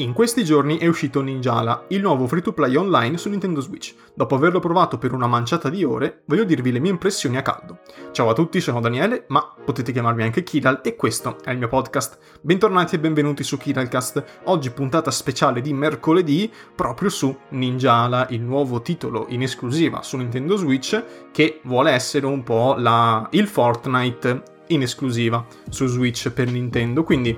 In questi giorni è uscito Ninjala, il nuovo free-to-play online su Nintendo Switch. Dopo averlo provato per una manciata di ore, voglio dirvi le mie impressioni a caldo. Ciao a tutti, sono Daniele, ma potete chiamarmi anche Kiral e questo è il mio podcast. Bentornati e benvenuti su Kiralcast. Oggi puntata speciale di mercoledì proprio su Ninjala, il nuovo titolo in esclusiva su Nintendo Switch che vuole essere un po' la... il Fortnite in esclusiva su Switch per Nintendo, quindi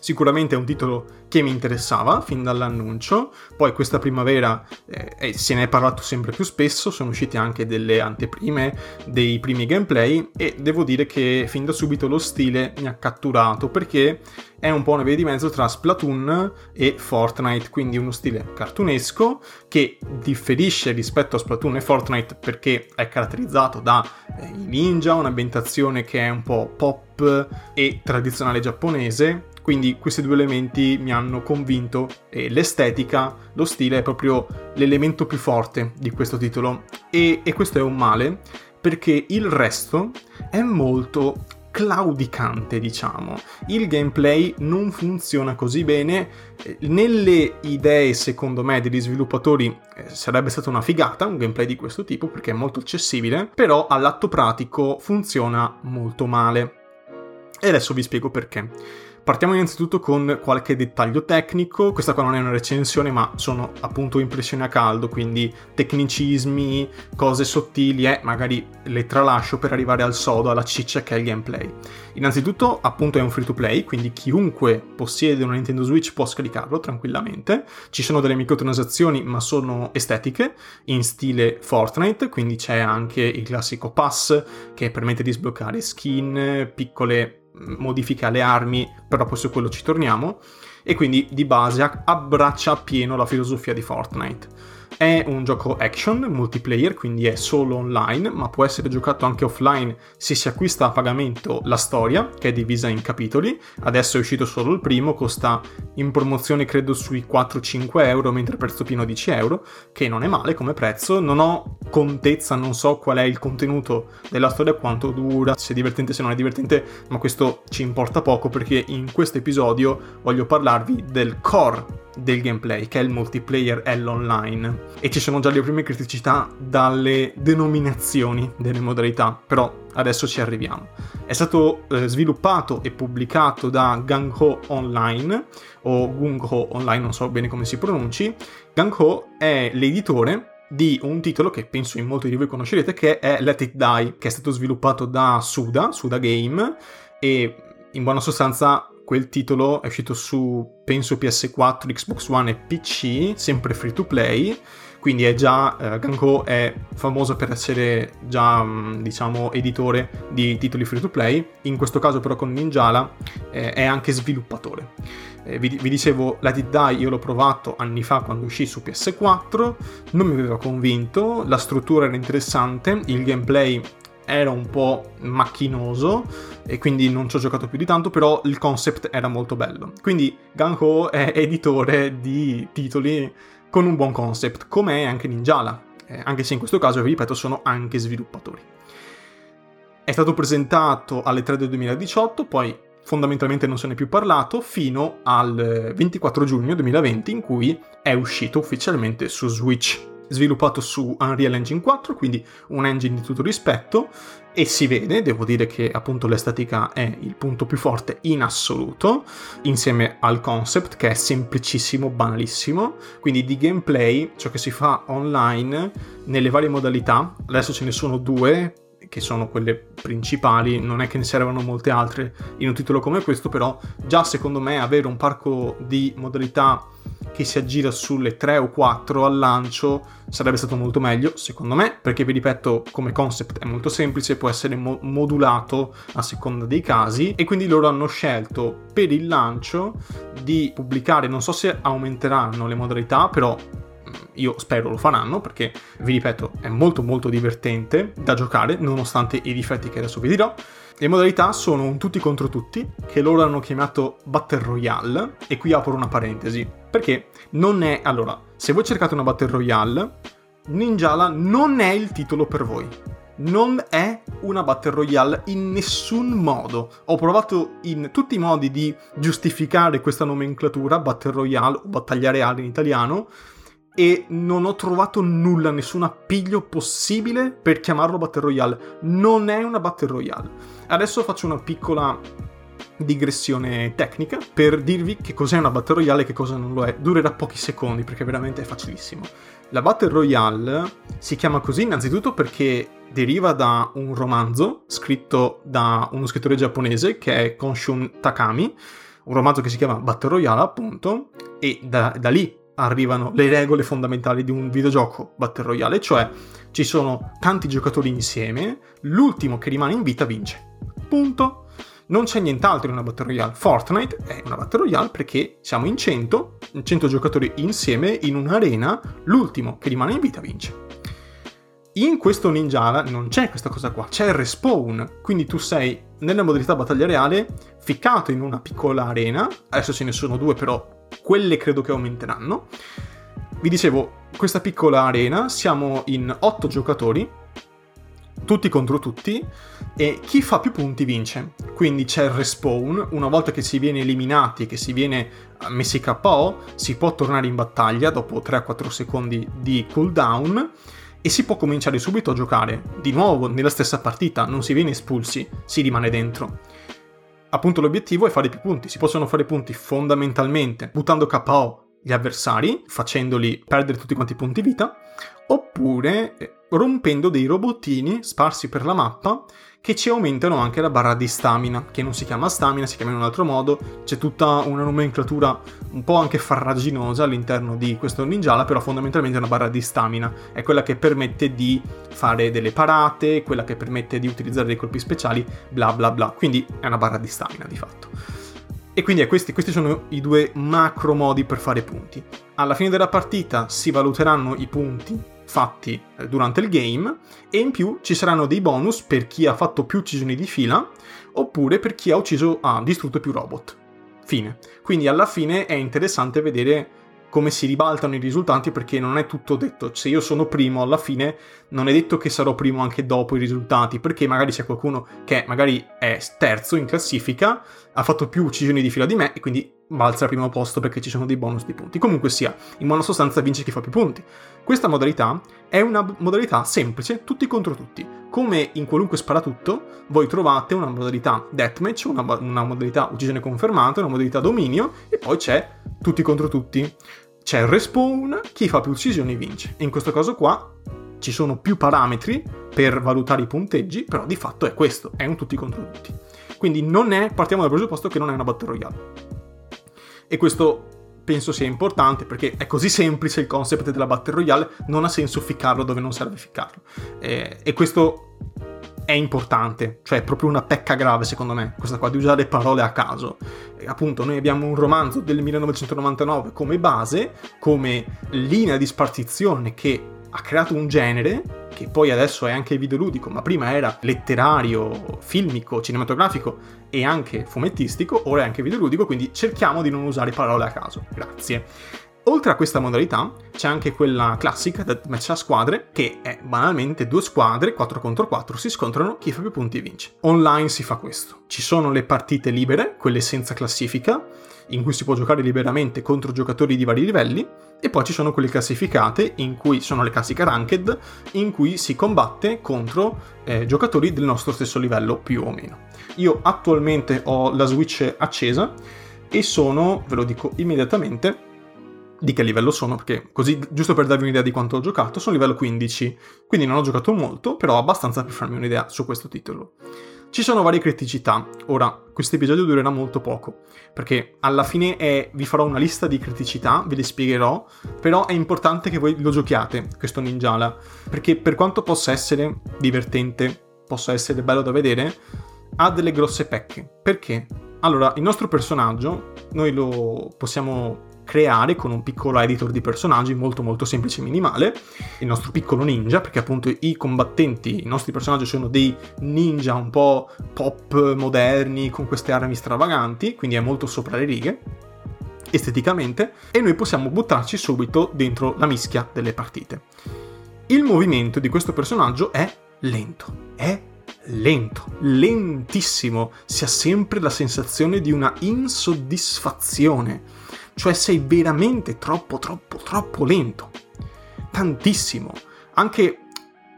sicuramente è un titolo che mi interessava fin dall'annuncio. Poi questa primavera eh, se ne è parlato sempre più spesso, sono uscite anche delle anteprime, dei primi gameplay e devo dire che fin da subito lo stile mi ha catturato perché è un po' una via di mezzo tra Splatoon e Fortnite, quindi uno stile cartunesco che differisce rispetto a Splatoon e Fortnite perché è caratterizzato da eh, ninja, un'ambientazione che è un po' pop e tradizionale giapponese, quindi questi due elementi mi hanno convinto e l'estetica, lo stile è proprio l'elemento più forte di questo titolo e, e questo è un male perché il resto è molto claudicante, diciamo. Il gameplay non funziona così bene. Nelle idee, secondo me, degli sviluppatori eh, sarebbe stata una figata un gameplay di questo tipo perché è molto accessibile, però all'atto pratico funziona molto male. E adesso vi spiego perché. Partiamo innanzitutto con qualche dettaglio tecnico, questa qua non è una recensione ma sono appunto impressioni a caldo, quindi tecnicismi, cose sottili e eh, magari le tralascio per arrivare al sodo, alla ciccia che è il gameplay. Innanzitutto appunto è un free to play, quindi chiunque possiede una Nintendo Switch può scaricarlo tranquillamente, ci sono delle microtransazioni ma sono estetiche, in stile Fortnite, quindi c'è anche il classico pass che permette di sbloccare skin, piccole modifica le armi, però poi su quello ci torniamo, e quindi di base abbraccia appieno la filosofia di Fortnite. È un gioco action, multiplayer, quindi è solo online, ma può essere giocato anche offline se si acquista a pagamento la storia, che è divisa in capitoli. Adesso è uscito solo il primo, costa in promozione credo sui 4-5 euro, mentre prezzo pieno 10 euro, che non è male come prezzo. Non ho contezza, non so qual è il contenuto della storia, quanto dura, se è divertente, se non è divertente, ma questo ci importa poco perché in questo episodio voglio parlarvi del core del gameplay, che è il multiplayer e l'online. E ci sono già le prime criticità dalle denominazioni delle modalità, però adesso ci arriviamo. È stato eh, sviluppato e pubblicato da Gang Ho Online, o Gung Ho Online, non so bene come si pronunci. Gang Ho è l'editore di un titolo che penso in molti di voi conoscerete, che è Let It Die, che è stato sviluppato da Suda, Suda Game, e in buona sostanza quel titolo è uscito su, penso, PS4, Xbox One e PC, sempre free to play, quindi è già, eh, Ganko è famoso per essere già, mm, diciamo, editore di titoli free to play, in questo caso però con Ninjala eh, è anche sviluppatore. Eh, vi, vi, dicevo, la Did Die io l'ho provato anni fa quando uscì su PS4, non mi aveva convinto, la struttura era interessante, il gameplay era un po' macchinoso e quindi non ci ho giocato più di tanto, però il concept era molto bello. Quindi Gang Ho è editore di titoli con un buon concept, come è anche Ninjala, eh, anche se in questo caso, vi ripeto, sono anche sviluppatori. È stato presentato alle 3 del 2018, poi fondamentalmente non se ne è più parlato fino al 24 giugno 2020 in cui è uscito ufficialmente su Switch sviluppato su Unreal Engine 4, quindi un engine di tutto rispetto, e si vede, devo dire che appunto l'estetica è il punto più forte in assoluto, insieme al concept che è semplicissimo, banalissimo, quindi di gameplay, ciò che si fa online nelle varie modalità, adesso ce ne sono due, che sono quelle principali, non è che ne servano molte altre in un titolo come questo, però già secondo me avere un parco di modalità che si aggira sulle 3 o 4 al lancio sarebbe stato molto meglio, secondo me, perché vi ripeto, come concept è molto semplice, può essere mo- modulato a seconda dei casi e quindi loro hanno scelto per il lancio di pubblicare, non so se aumenteranno le modalità, però io spero lo faranno perché vi ripeto è molto molto divertente da giocare nonostante i difetti che adesso vi dirò le modalità sono un tutti contro tutti, che loro hanno chiamato Battle Royale, e qui apro una parentesi, perché non è... Allora, se voi cercate una Battle Royale, Ninjala non è il titolo per voi. non è una Battle Royale in nessun modo. Ho provato in tutti i modi di giustificare questa nomenclatura, Battle Royale o Battaglia Reale in italiano, e non ho trovato nulla, nessun appiglio possibile per chiamarlo Battle Royale. Non è una Battle Royale. Adesso faccio una piccola digressione tecnica per dirvi che cos'è una Battle Royale e che cosa non lo è. Durerà pochi secondi perché veramente è facilissimo. La Battle Royale si chiama così innanzitutto perché deriva da un romanzo scritto da uno scrittore giapponese che è Konshun Takami, un romanzo che si chiama Battle Royale appunto, e da, da lì arrivano le regole fondamentali di un videogioco Battle Royale, cioè ci sono tanti giocatori insieme, l'ultimo che rimane in vita vince. Punto. Non c'è nient'altro in una Battle Royale. Fortnite è una Battle Royale perché siamo in 100, 100 giocatori insieme in un'arena, l'ultimo che rimane in vita vince. In questo Ninjala non c'è questa cosa qua, c'è il respawn, quindi tu sei nella modalità battaglia reale ficcato in una piccola arena, adesso ce ne sono due però quelle credo che aumenteranno. Vi dicevo, questa piccola arena, siamo in 8 giocatori, tutti contro tutti. E chi fa più punti vince. Quindi c'è il respawn, una volta che si viene eliminati, che si viene messi KO, si può tornare in battaglia dopo 3-4 secondi di cooldown e si può cominciare subito a giocare. Di nuovo nella stessa partita, non si viene espulsi, si rimane dentro. Appunto l'obiettivo è fare più punti, si possono fare punti fondamentalmente buttando KO gli avversari, facendoli perdere tutti quanti i punti vita, oppure eh, rompendo dei robottini sparsi per la mappa che ci aumentano anche la barra di stamina, che non si chiama stamina, si chiama in un altro modo, c'è tutta una nomenclatura un po' anche farraginosa all'interno di questo ninjala, però fondamentalmente è una barra di stamina, è quella che permette di fare delle parate, quella che permette di utilizzare dei colpi speciali, bla bla bla, quindi è una barra di stamina di fatto. E quindi questi, questi sono i due macro modi per fare punti. Alla fine della partita si valuteranno i punti fatti eh, durante il game e in più ci saranno dei bonus per chi ha fatto più uccisioni di fila oppure per chi ha ucciso ha distrutto più robot. Fine. Quindi alla fine è interessante vedere come si ribaltano i risultati perché non è tutto detto. Se io sono primo alla fine non è detto che sarò primo anche dopo i risultati perché magari c'è qualcuno che magari è terzo in classifica, ha fatto più uccisioni di fila di me e quindi balza al primo posto perché ci sono dei bonus di punti. Comunque sia, in buona sostanza vince chi fa più punti. Questa modalità è una modalità semplice, tutti contro tutti. Come in qualunque sparatutto, voi trovate una modalità deathmatch, una, una modalità uccisione confermata, una modalità dominio e poi c'è tutti contro tutti. C'è il respawn, chi fa più uccisioni vince. In questo caso qua ci sono più parametri per valutare i punteggi, però di fatto è questo, è un tutti contro tutti. Quindi non è, partiamo dal presupposto che non è una battle royale. E questo penso sia importante perché è così semplice il concept della Battle Royale, non ha senso ficcarlo dove non serve ficcarlo. E, e questo è importante, cioè è proprio una pecca grave secondo me, questa qua di usare parole a caso. E appunto noi abbiamo un romanzo del 1999 come base, come linea di spartizione che ha creato un genere che poi adesso è anche videoludico, ma prima era letterario, filmico, cinematografico e anche fumettistico, ora è anche videoludico, quindi cerchiamo di non usare parole a caso. Grazie. Oltre a questa modalità c'è anche quella classica del match a squadre che è banalmente due squadre 4 contro 4 si scontrano chi fa più punti vince. Online si fa questo. Ci sono le partite libere, quelle senza classifica, in cui si può giocare liberamente contro giocatori di vari livelli, e poi ci sono quelle classificate, in cui sono le classiche ranked, in cui si combatte contro eh, giocatori del nostro stesso livello, più o meno. Io attualmente ho la Switch accesa e sono, ve lo dico immediatamente, di che livello sono, perché così, giusto per darvi un'idea di quanto ho giocato, sono livello 15, quindi non ho giocato molto, però abbastanza per farmi un'idea su questo titolo. Ci sono varie criticità. Ora, questo episodio durerà molto poco, perché alla fine è, vi farò una lista di criticità, ve le spiegherò, però è importante che voi lo giochiate, questo Ninjala, perché per quanto possa essere divertente, possa essere bello da vedere, ha delle grosse pecche. Perché? Allora, il nostro personaggio, noi lo possiamo creare con un piccolo editor di personaggi molto molto semplice e minimale, il nostro piccolo ninja, perché appunto i combattenti, i nostri personaggi sono dei ninja un po' pop moderni con queste armi stravaganti, quindi è molto sopra le righe esteticamente e noi possiamo buttarci subito dentro la mischia delle partite. Il movimento di questo personaggio è lento. È lento, lentissimo. Si ha sempre la sensazione di una insoddisfazione. Cioè sei veramente troppo, troppo, troppo lento. Tantissimo. Anche,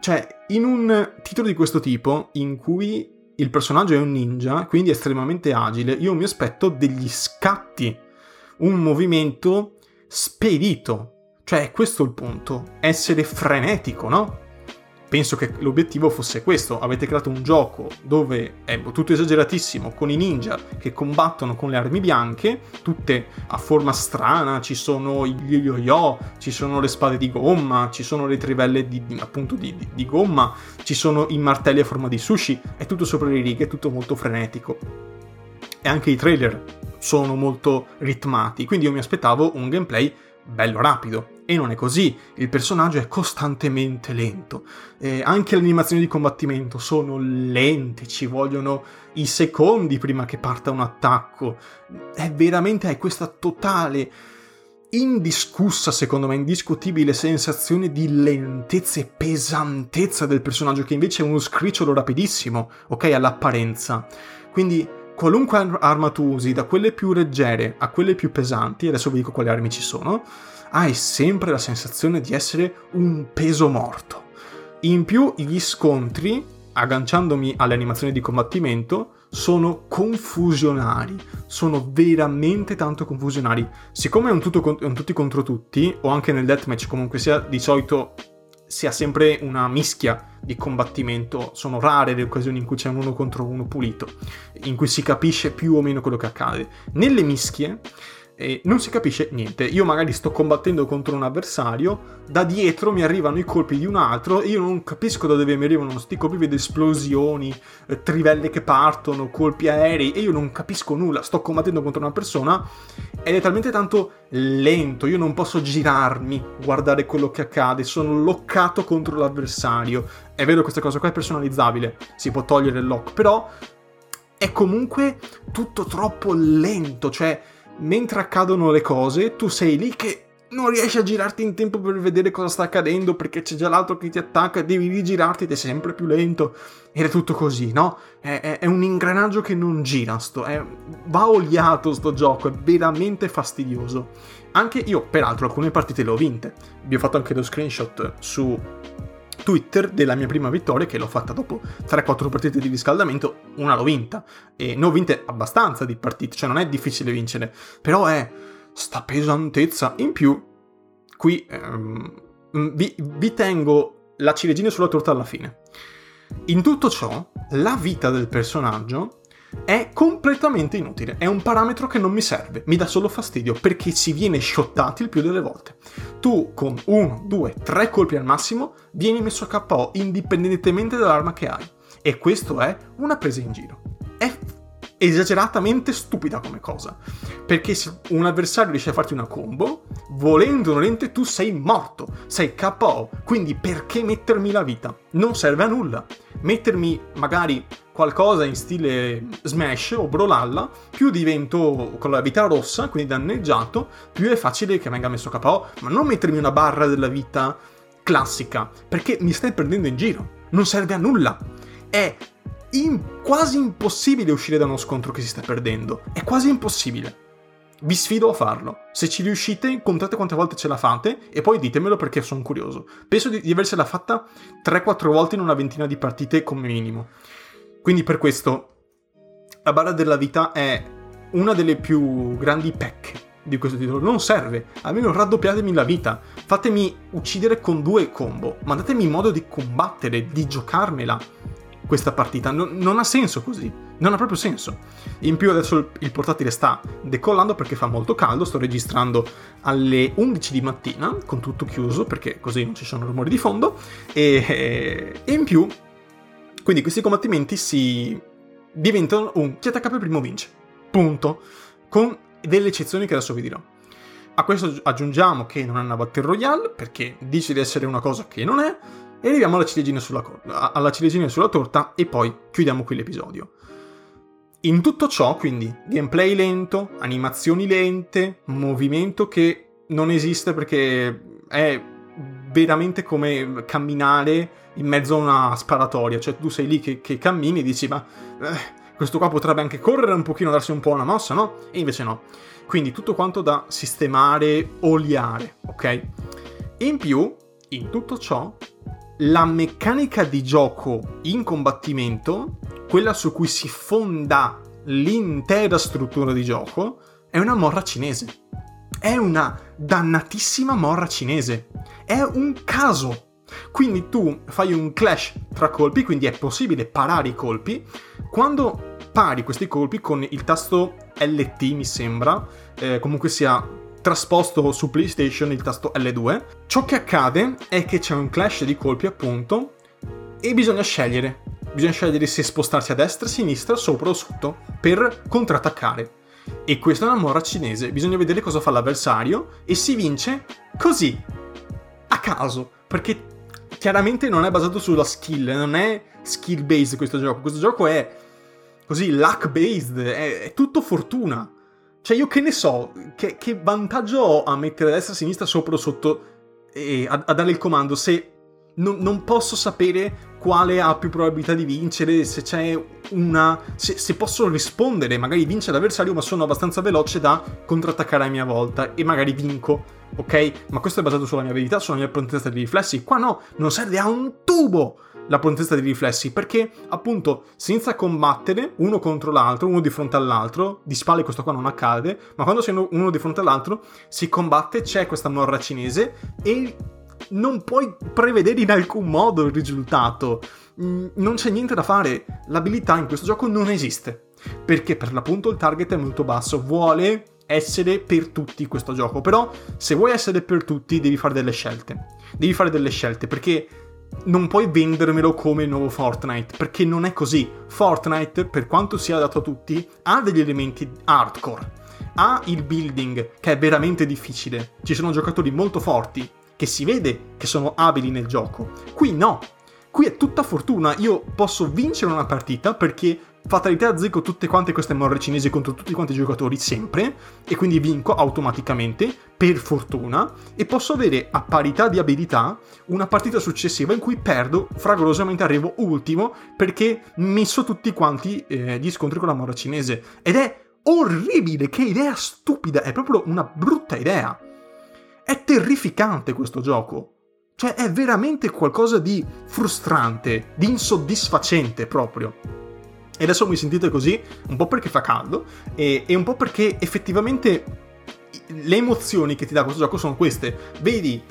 cioè, in un titolo di questo tipo, in cui il personaggio è un ninja, quindi estremamente agile, io mi aspetto degli scatti, un movimento spedito. Cioè, questo è il punto, essere frenetico, no? Penso che l'obiettivo fosse questo. Avete creato un gioco dove è tutto esageratissimo, con i ninja che combattono con le armi bianche, tutte a forma strana, ci sono gli yo-yo, ci sono le spade di gomma, ci sono le trivelle di, appunto di, di, di gomma, ci sono i martelli a forma di sushi, è tutto sopra le righe, è tutto molto frenetico. E anche i trailer sono molto ritmati, quindi io mi aspettavo un gameplay bello rapido. E non è così, il personaggio è costantemente lento. Eh, anche le animazioni di combattimento sono lente, ci vogliono i secondi prima che parta un attacco. È veramente hai questa totale, indiscussa, secondo me, indiscutibile sensazione di lentezza e pesantezza del personaggio, che invece è uno scricciolo rapidissimo, ok, all'apparenza. Quindi qualunque arma tu usi, da quelle più leggere a quelle più pesanti, adesso vi dico quali armi ci sono, hai sempre la sensazione di essere un peso morto. In più gli scontri, agganciandomi alle animazioni di combattimento, sono confusionari, sono veramente tanto confusionari. Siccome è un, tutto, è un tutti contro tutti, o anche nel deathmatch comunque sia, di solito si ha sempre una mischia di combattimento, sono rare le occasioni in cui c'è un uno contro uno pulito, in cui si capisce più o meno quello che accade. Nelle mischie e non si capisce niente. Io magari sto combattendo contro un avversario, da dietro mi arrivano i colpi di un altro io non capisco da dove mi arrivano questi colpi, vedo esplosioni, eh, trivelle che partono, colpi aerei e io non capisco nulla. Sto combattendo contro una persona ed è talmente tanto lento, io non posso girarmi, guardare quello che accade, sono loccato contro l'avversario. È vero questa cosa qua è personalizzabile, si può togliere il lock, però è comunque tutto troppo lento, cioè mentre accadono le cose, tu sei lì che non riesci a girarti in tempo per vedere cosa sta accadendo perché c'è già l'altro che ti attacca, devi rigirarti ed è sempre più lento. Ed è tutto così, no? È, è, è un ingranaggio che non gira, sto, è, va oliato sto gioco, è veramente fastidioso. Anche io, peraltro, alcune partite le ho vinte. Vi ho fatto anche lo screenshot su Twitter della mia prima vittoria, che l'ho fatta dopo 3-4 partite di riscaldamento, una l'ho vinta. E ne ho vinte abbastanza di partite, cioè non è difficile vincere, però è sta pesantezza. In più, qui ehm, vi, vi tengo la ciliegina sulla torta alla fine. In tutto ciò, la vita del personaggio è completamente inutile, è un parametro che non mi serve, mi dà solo fastidio perché si viene shottati il più delle volte. Tu con 1, 2, 3 colpi al massimo vieni messo a KO indipendentemente dall'arma che hai e questo è una presa in giro. È esageratamente stupida come cosa. Perché se un avversario riesce a farti una combo, volendo o nolente tu sei morto, sei KO, quindi perché mettermi la vita? Non serve a nulla. Mettermi magari qualcosa in stile Smash o Brolalla, più divento con la vita rossa, quindi danneggiato, più è facile che venga messo KO, ma non mettermi una barra della vita classica, perché mi stai prendendo in giro, non serve a nulla. È in- quasi impossibile uscire da uno scontro che si sta perdendo. È quasi impossibile. Vi sfido a farlo. Se ci riuscite, contate quante volte ce la fate e poi ditemelo perché sono curioso. Penso di, di aversela fatta 3-4 volte in una ventina di partite come minimo. Quindi per questo la barra della vita è una delle più grandi pecche di questo titolo. Non serve. Almeno raddoppiatemi la vita. Fatemi uccidere con due combo. Mandatemi modo di combattere, di giocarmela questa partita. Non, non, ha senso così. Non ha proprio senso. In più adesso il, il, portatile sta decollando perché fa molto caldo. Sto registrando alle 11 di mattina con tutto chiuso perché così non ci sono rumori di fondo. E, e in più, quindi questi combattimenti si diventano un chi attacca per primo vince. Punto. Con delle eccezioni che adesso vi dirò. A questo aggiungiamo che non è una Battle Royale perché dice di essere una cosa che non è e arriviamo alla ciliegina sulla, alla ciliegina sulla torta e poi chiudiamo qui l'episodio. In tutto ciò, quindi, gameplay lento, animazioni lente, movimento che non esiste perché è veramente come camminare in mezzo a una sparatoria, cioè tu sei lì che, che cammini e dici ma eh, questo qua potrebbe anche correre un pochino, darsi un po' una mossa, no? E invece no. Quindi tutto quanto da sistemare, oliare, ok? In più, in tutto ciò, la meccanica di gioco in combattimento, quella su cui si fonda l'intera struttura di gioco, è una morra cinese. È una dannatissima morra cinese. È un caso. Quindi tu fai un clash tra colpi, quindi è possibile parare i colpi. Quando pari questi colpi con il tasto LT, mi sembra, eh, comunque sia trasposto su PlayStation il tasto L2, ciò che accade è che c'è un clash di colpi appunto e bisogna scegliere. Bisogna scegliere se spostarsi a destra, a sinistra, sopra o sotto per contrattaccare. E questa è una mora cinese, bisogna vedere cosa fa l'avversario e si vince così, a caso, perché chiaramente non è basato sulla skill, non è skill based questo gioco, questo gioco è così luck based, è, è tutto fortuna. Cioè io che ne so, che, che vantaggio ho a mettere a destra, a sinistra, sopra o sotto a, a dare il comando se non, non, posso sapere quale ha più probabilità di vincere, se c'è una... Se, se, posso rispondere, magari vince l'avversario, ma sono abbastanza veloce da contrattaccare a mia volta e magari vinco, ok? Ma questo è basato sulla mia abilità, sulla mia prontezza di riflessi. Qua no, non serve a un tubo la prontezza di riflessi, perché appunto senza combattere uno contro l'altro, uno di fronte all'altro, di spalle questo qua non accade, ma quando sei uno di fronte all'altro si combatte, c'è questa morra cinese e non puoi prevedere in alcun modo il risultato. Mm, non c'è niente da fare. L'abilità in questo gioco non esiste. Perché per l'appunto il target è molto basso. Vuole essere per tutti questo gioco. Però se vuoi essere per tutti devi fare delle scelte. Devi fare delle scelte perché non puoi vendermelo come il nuovo Fortnite, perché non è così. Fortnite, per quanto sia adatto a tutti, ha degli elementi hardcore. Ha il building, che è veramente difficile. Ci sono giocatori molto forti, che si vede che sono abili nel gioco. Qui no. Qui è tutta fortuna. Io posso vincere una partita perché fatalità azzecco tutte quante queste morre cinesi contro tutti quanti i giocatori sempre e quindi vinco automaticamente per fortuna e posso avere a parità di abilità una partita successiva in cui perdo fragorosamente arrivo ultimo perché messo tutti quanti eh, gli scontri con la morra cinese ed è orribile che idea stupida è proprio una brutta idea è terrificante questo gioco. Cioè è veramente qualcosa di frustrante, di insoddisfacente proprio. E adesso mi sentite così, un po' perché fa caldo e, e un po' perché effettivamente le emozioni che ti dà questo gioco sono queste. Vedi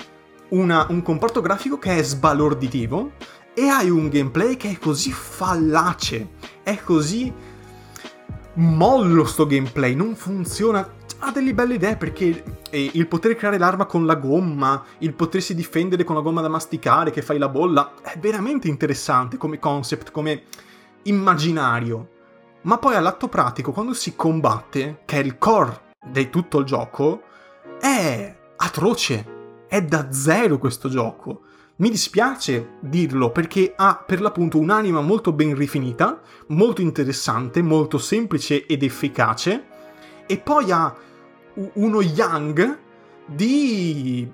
una, un comporto grafico che è sbalorditivo e hai un gameplay che è così fallace, è così mollo sto gameplay, non funziona ha delle belle idee perché eh, il poter creare l'arma con la gomma, il potersi difendere con la gomma da masticare che fai la bolla, è veramente interessante come concept, come immaginario. Ma poi all'atto pratico, quando si combatte, che è il core di tutto il gioco, è atroce. È da zero questo gioco. Mi dispiace dirlo perché ha per l'appunto un'anima molto ben rifinita, molto interessante, molto semplice ed efficace, e poi ha uno Yang di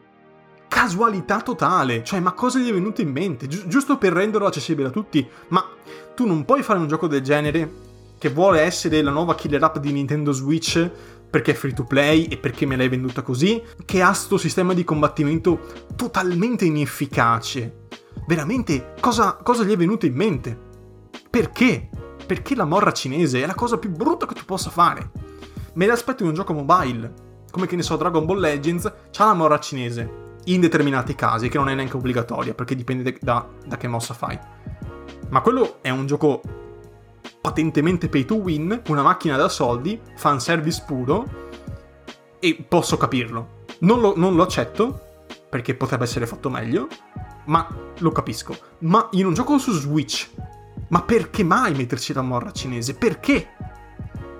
casualità totale. Cioè, ma cosa gli è venuto in mente? Gi- giusto per renderlo accessibile a tutti. Ma tu non puoi fare un gioco del genere che vuole essere la nuova killer app di Nintendo Switch perché è free to play e perché me l'hai venduta così, che ha sto sistema di combattimento totalmente inefficace. Veramente, cosa, cosa gli è venuto in mente? Perché? Perché la morra cinese è la cosa più brutta che tu possa fare me l'aspetto in un gioco mobile, come che ne so Dragon Ball Legends, c'ha la morra cinese, in determinati casi, che non è neanche obbligatoria, perché dipende da, da che mossa fai. Ma quello è un gioco patentemente pay to win, una macchina da soldi, fanservice puro, e posso capirlo. Non lo, non lo accetto, perché potrebbe essere fatto meglio, ma lo capisco. Ma in un gioco su Switch, ma perché mai metterci la morra cinese? Perché?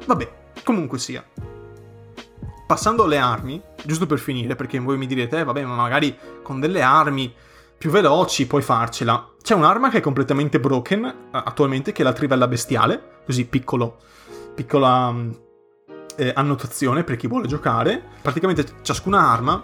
Vabbè, Comunque sia. Passando alle armi, giusto per finire, perché voi mi direte, eh, vabbè, ma magari con delle armi più veloci puoi farcela. C'è un'arma che è completamente broken attualmente, che è la trivella bestiale, così piccolo, piccola mm, eh, annotazione per chi vuole giocare. Praticamente ciascuna arma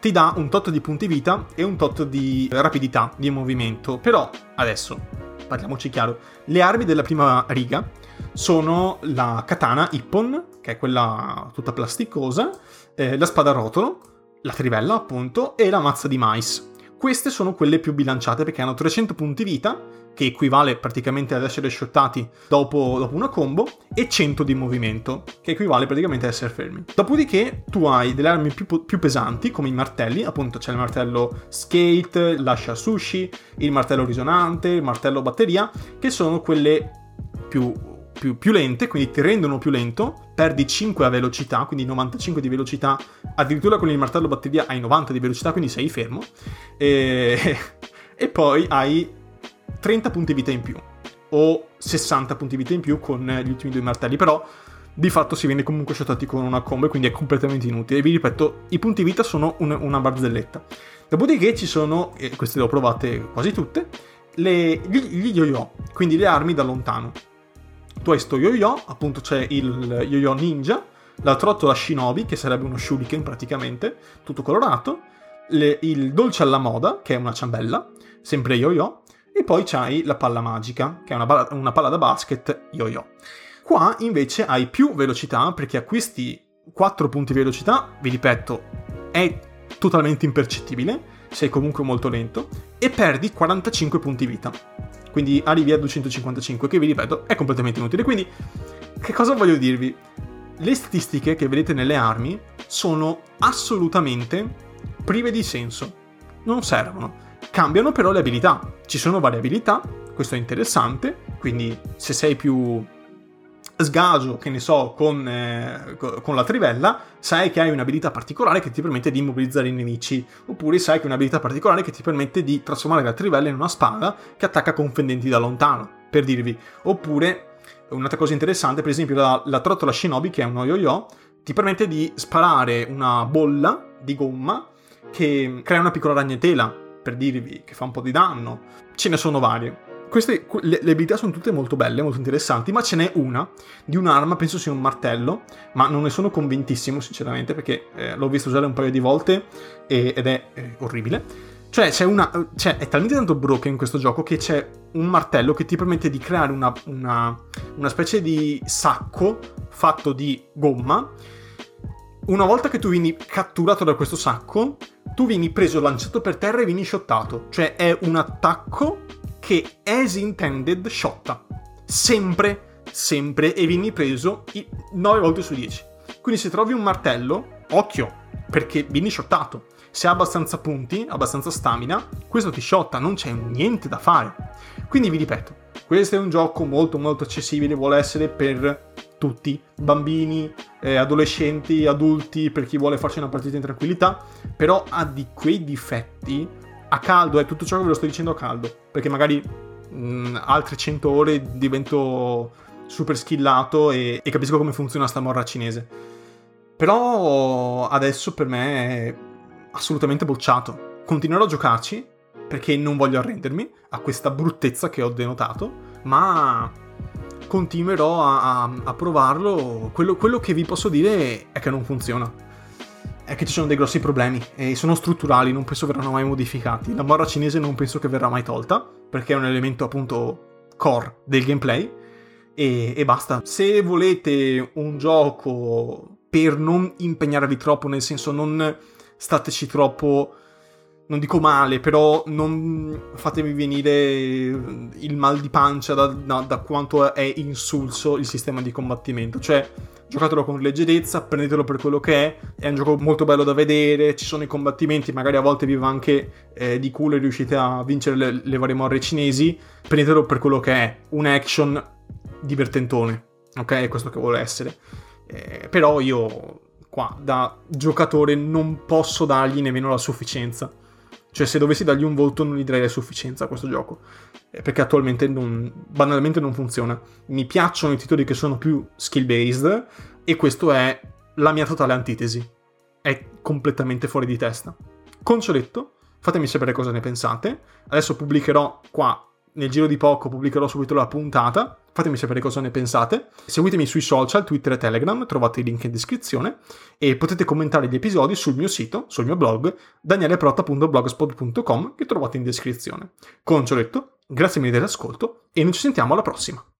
ti dà un tot di punti vita e un tot di rapidità di movimento. Però adesso parliamoci chiaro, le armi della prima riga sono la katana Ippon, che è quella tutta plasticosa, eh, la spada a rotolo, la trivella appunto e la mazza di mais. Queste sono quelle più bilanciate perché hanno 300 punti vita, che equivale praticamente ad essere shottati dopo, dopo, una combo, e 100 di movimento, che equivale praticamente ad essere fermi. Dopodiché tu hai delle armi più, più pesanti, come i martelli, appunto c'è il martello skate, l'ascia sushi, il martello risonante, il martello batteria, che sono quelle più più, più, lente, quindi ti rendono più lento, perdi 5 a velocità, quindi 95 di velocità, addirittura con il martello batteria hai 90 di velocità, quindi sei fermo, e, e poi hai 30 punti vita in più, o 60 punti vita in più con gli ultimi due martelli, però di fatto si viene comunque shottati con una combo, quindi è completamente inutile. Vi ripeto, i punti vita sono un, una barzelletta. Dopodiché ci sono, e queste le ho provate quasi tutte, le, gli, gli yo-yo, quindi le armi da lontano tu hai sto yo-yo, appunto c'è il yo-yo ninja, la trottola shinobi, che sarebbe uno shuriken praticamente, tutto colorato, le, il dolce alla moda, che è una ciambella, sempre yo-yo, e poi c'hai la palla magica, che è una, una palla da basket yo-yo. Qua invece hai più velocità, perché acquisti 4 punti di velocità, vi ripeto, è totalmente impercettibile, sei comunque molto lento, e perdi 45 punti vita quindi arrivi a 255, che vi ripeto è completamente inutile. Quindi, che cosa voglio dirvi? Le statistiche che vedete nelle armi sono assolutamente prive di senso, non servono. Cambiano però le abilità, ci sono varie abilità, questo è interessante, quindi se sei più sgaggio, che ne so, con, eh, con, la trivella, sai che hai un'abilità particolare che ti permette di immobilizzare i nemici, oppure sai che hai un'abilità particolare che ti permette di trasformare la trivella in una spada che attacca con fendenti da lontano, per dirvi. Oppure, un'altra cosa interessante, per esempio la, la trottola shinobi, che è uno yo-yo, ti permette di sparare una bolla di gomma che crea una piccola ragnatela, per dirvi, che fa un po' di danno. Ce ne sono varie queste, le, le, abilità sono tutte molto belle, molto interessanti, ma ce n'è una di un'arma, penso sia un martello, ma non ne sono convintissimo sinceramente perché eh, l'ho visto usare un paio di volte e, ed è eh, orribile. Cioè, una, cioè, è talmente tanto broken in questo gioco che c'è un martello che ti permette di creare una, una, una specie di sacco fatto di gomma. Una volta che tu vieni catturato da questo sacco, tu vieni preso, lanciato per terra e vieni shottato. Cioè, è un attacco che as intended shotta. Sempre, sempre, e vieni preso 9 volte su 10. Quindi se trovi un martello, occhio, perché vieni shottato. Se ha abbastanza punti, abbastanza stamina, questo ti shotta, non c'è niente da fare. Quindi vi ripeto, questo è un gioco molto molto accessibile, vuole essere per tutti, bambini, eh, adolescenti, adulti, per chi vuole farci una partita in tranquillità, però ha di quei difetti a caldo, è tutto ciò che ve lo sto dicendo a caldo, perché magari mh, mm, altre 100 ore divento super skillato e, e, capisco come funziona sta morra cinese. Però adesso per me è assolutamente bocciato. Continuerò a giocarci perché non voglio arrendermi a questa bruttezza che ho denotato, ma continuerò a, a, a provarlo. Quello, quello che vi posso dire è che non funziona è che ci sono dei grossi problemi e sono strutturali, non penso verranno mai modificati. La morra cinese non penso che verrà mai tolta, perché è un elemento appunto core del gameplay e, e basta. Se volete un gioco per non impegnarvi troppo, nel senso non stateci troppo non dico male, però non fatemi venire il mal di pancia da, da, da, quanto è insulso il sistema di combattimento. Cioè, giocatelo con leggerezza, prendetelo per quello che è, è un gioco molto bello da vedere, ci sono i combattimenti, magari a volte vi va anche eh, di culo e riuscite a vincere le, le varie morre cinesi, prendetelo per quello che è, un action divertentone, ok? È questo che vuole essere. Eh, però io qua da giocatore non posso dargli nemmeno la sufficienza. Cioè, se dovessi dargli un voto, non gli darei la sufficienza a questo gioco. Eh, perché attualmente non, banalmente non funziona. Mi piacciono i titoli che sono più skill-based, e questo è la mia totale antitesi. È completamente fuori di testa. Con ciò detto, fatemi sapere cosa ne pensate. Adesso pubblicherò qua nel giro di poco pubblicherò subito la puntata. Fatemi sapere cosa ne pensate. Seguitemi sui social, Twitter e Telegram, trovate i link in descrizione e potete commentare gli episodi sul mio sito, sul mio blog, danieleprotta.blogspot.com che trovate in descrizione. Con ciò detto, grazie mille dell'ascolto e noi ci sentiamo alla prossima.